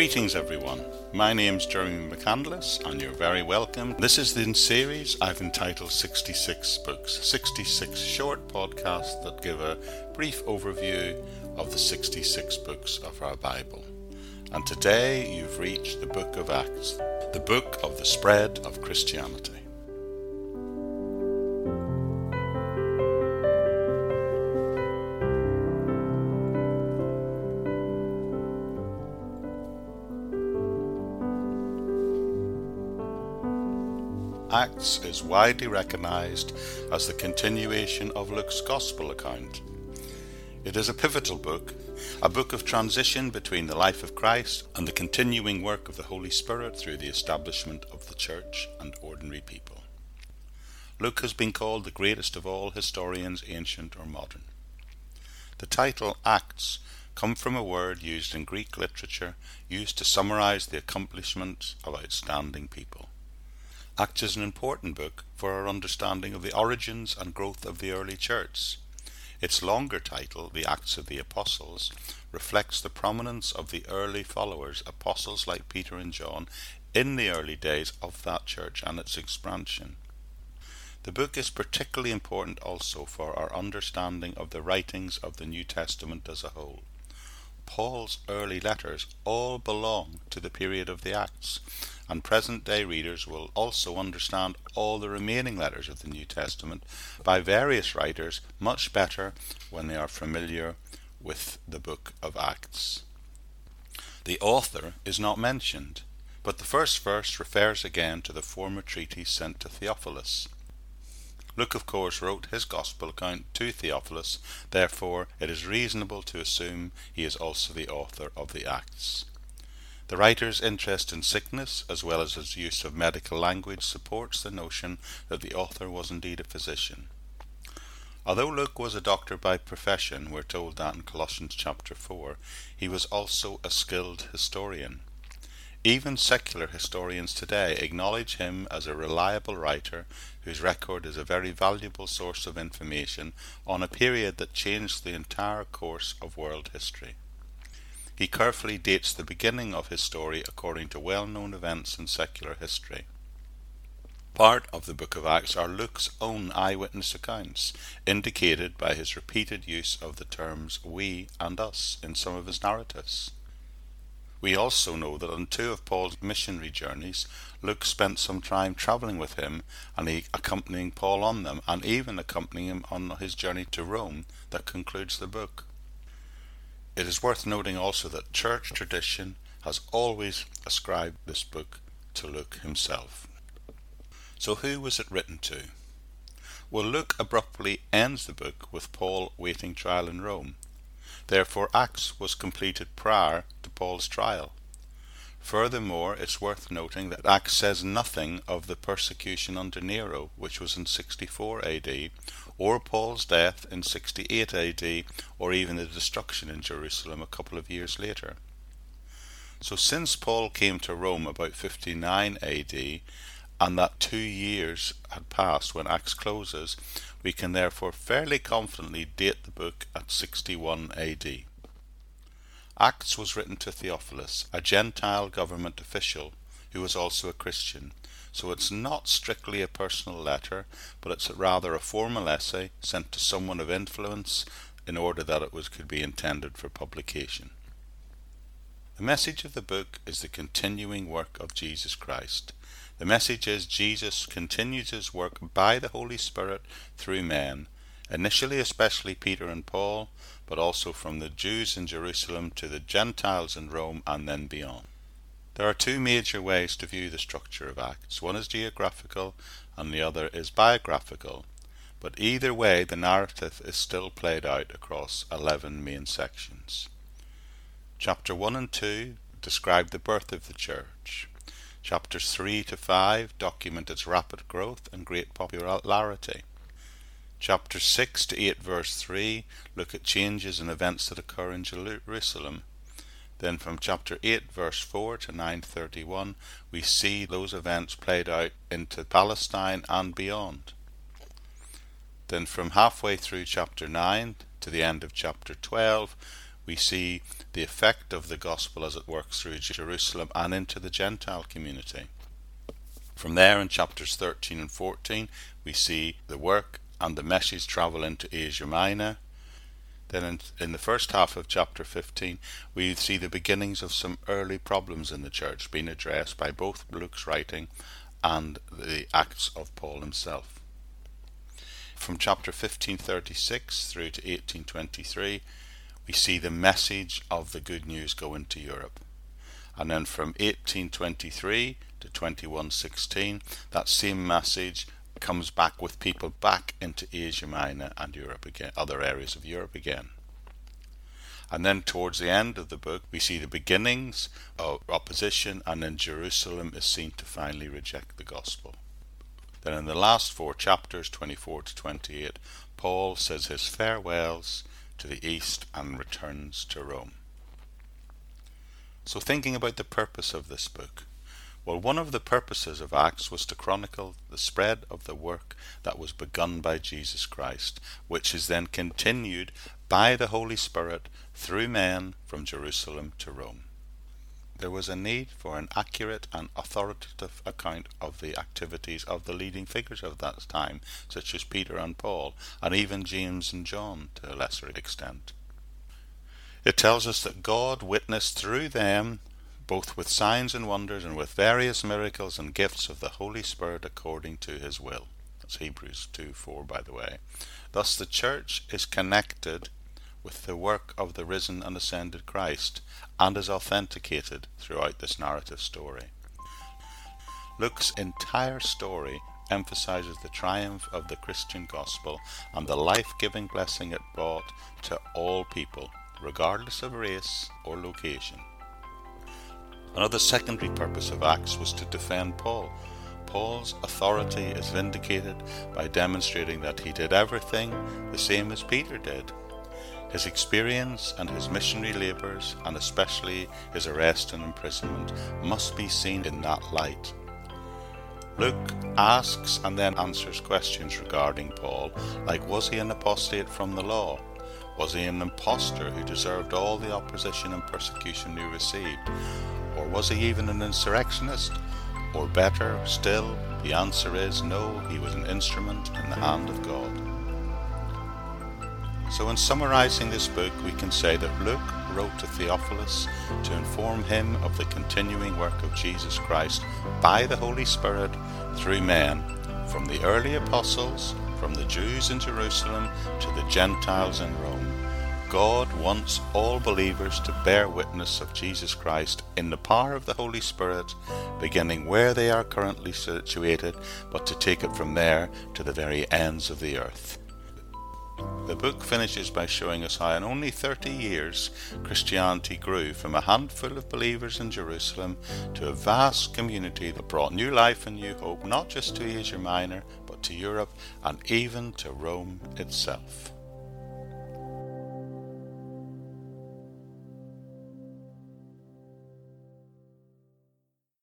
Greetings, everyone. My name's Jeremy McCandless, and you're very welcome. This is the series I've entitled 66 Books, 66 short podcasts that give a brief overview of the 66 books of our Bible. And today you've reached the book of Acts, the book of the spread of Christianity. Acts is widely recognized as the continuation of Luke's Gospel account. It is a pivotal book, a book of transition between the life of Christ and the continuing work of the Holy Spirit through the establishment of the Church and ordinary people. Luke has been called the greatest of all historians, ancient or modern. The title Acts come from a word used in Greek literature used to summarize the accomplishments of outstanding people. Acts is an important book for our understanding of the origins and growth of the early church. Its longer title, The Acts of the Apostles, reflects the prominence of the early followers, apostles like Peter and John, in the early days of that church and its expansion. The book is particularly important also for our understanding of the writings of the New Testament as a whole. Paul's early letters all belong to the period of the Acts, and present day readers will also understand all the remaining letters of the New Testament by various writers much better when they are familiar with the book of Acts. The author is not mentioned, but the first verse refers again to the former treatise sent to Theophilus. Luke, of course, wrote his Gospel account to Theophilus, therefore it is reasonable to assume he is also the author of the Acts. The writer's interest in sickness, as well as his use of medical language, supports the notion that the author was indeed a physician. Although Luke was a doctor by profession, we're told that in Colossians chapter 4, he was also a skilled historian. Even secular historians today acknowledge him as a reliable writer whose record is a very valuable source of information on a period that changed the entire course of world history. He carefully dates the beginning of his story according to well known events in secular history. Part of the book of Acts are Luke's own eyewitness accounts, indicated by his repeated use of the terms we and us in some of his narratives. We also know that on two of Paul's missionary journeys, Luke spent some time travelling with him and he accompanying Paul on them, and even accompanying him on his journey to Rome that concludes the book. It is worth noting also that church tradition has always ascribed this book to Luke himself. So who was it written to? Well, Luke abruptly ends the book with Paul waiting trial in Rome. Therefore, Acts was completed prior Paul's trial. Furthermore, it's worth noting that Acts says nothing of the persecution under Nero, which was in 64 AD, or Paul's death in 68 AD, or even the destruction in Jerusalem a couple of years later. So, since Paul came to Rome about 59 AD, and that two years had passed when Acts closes, we can therefore fairly confidently date the book at 61 AD. Acts was written to Theophilus, a Gentile government official who was also a Christian, so it's not strictly a personal letter, but it's rather a formal essay sent to someone of influence in order that it was, could be intended for publication. The message of the book is the continuing work of Jesus Christ. The message is Jesus continues his work by the Holy Spirit through men, initially especially Peter and Paul, but also from the Jews in Jerusalem to the Gentiles in Rome and then beyond. There are two major ways to view the structure of Acts. One is geographical and the other is biographical. But either way, the narrative is still played out across 11 main sections. Chapter 1 and 2 describe the birth of the church. Chapters 3 to 5 document its rapid growth and great popularity. Chapters 6 to 8, verse 3, look at changes and events that occur in Jerusalem. Then from chapter 8, verse 4 to 931, we see those events played out into Palestine and beyond. Then from halfway through chapter 9 to the end of chapter 12, we see the effect of the gospel as it works through Jerusalem and into the Gentile community. From there, in chapters 13 and 14, we see the work and the message travel into Asia Minor. Then, in, in, the first half of chapter 15, we see the beginnings of some early problems in the church being addressed by both Luke's writing and the Acts of Paul himself. From chapter 1536 through to 1823, we see the message of the good news go into Europe. And then from 1823 to 2116, that same message comes back with people back into Asia Minor and Europe again, other areas of Europe again. And then towards the end of the book, we see the beginnings of opposition, and then Jerusalem is seen to finally reject the gospel. Then in the last four chapters, 24 to 28, Paul says his farewells to the east and returns to Rome. So, thinking about the purpose of this book, well, one of the purposes of Acts was to chronicle the spread of the work that was begun by Jesus Christ, which is then continued by the Holy Spirit through men from Jerusalem to Rome. There was a need for an accurate and authoritative account of the activities of the leading figures of that time, such as Peter and Paul, and even James and John to a lesser extent. It tells us that God witnessed through them both with signs and wonders and with various miracles and gifts of the Holy Spirit according to his will. That's Hebrews 2 4, by the way. Thus, the church is connected with the work of the risen and ascended Christ and is authenticated throughout this narrative story. Luke's entire story emphasizes the triumph of the Christian gospel and the life giving blessing it brought to all people, regardless of race or location. Another secondary purpose of Acts was to defend Paul. Paul's authority is vindicated by demonstrating that he did everything the same as Peter did. His experience and his missionary labours, and especially his arrest and imprisonment, must be seen in that light. Luke asks and then answers questions regarding Paul, like was he an apostate from the law? Was he an impostor who deserved all the opposition and persecution he received? Or was he even an insurrectionist? Or better still, the answer is no, he was an instrument in the hand of God. So, in summarizing this book, we can say that Luke wrote to Theophilus to inform him of the continuing work of Jesus Christ by the Holy Spirit through men, from the early apostles, from the Jews in Jerusalem to the Gentiles in Rome. God wants all believers to bear witness of Jesus Christ in the power of the Holy Spirit, beginning where they are currently situated, but to take it from there to the very ends of the earth. The book finishes by showing us how in only 30 years Christianity grew from a handful of believers in Jerusalem to a vast community that brought new life and new hope not just to Asia Minor, but to Europe and even to Rome itself.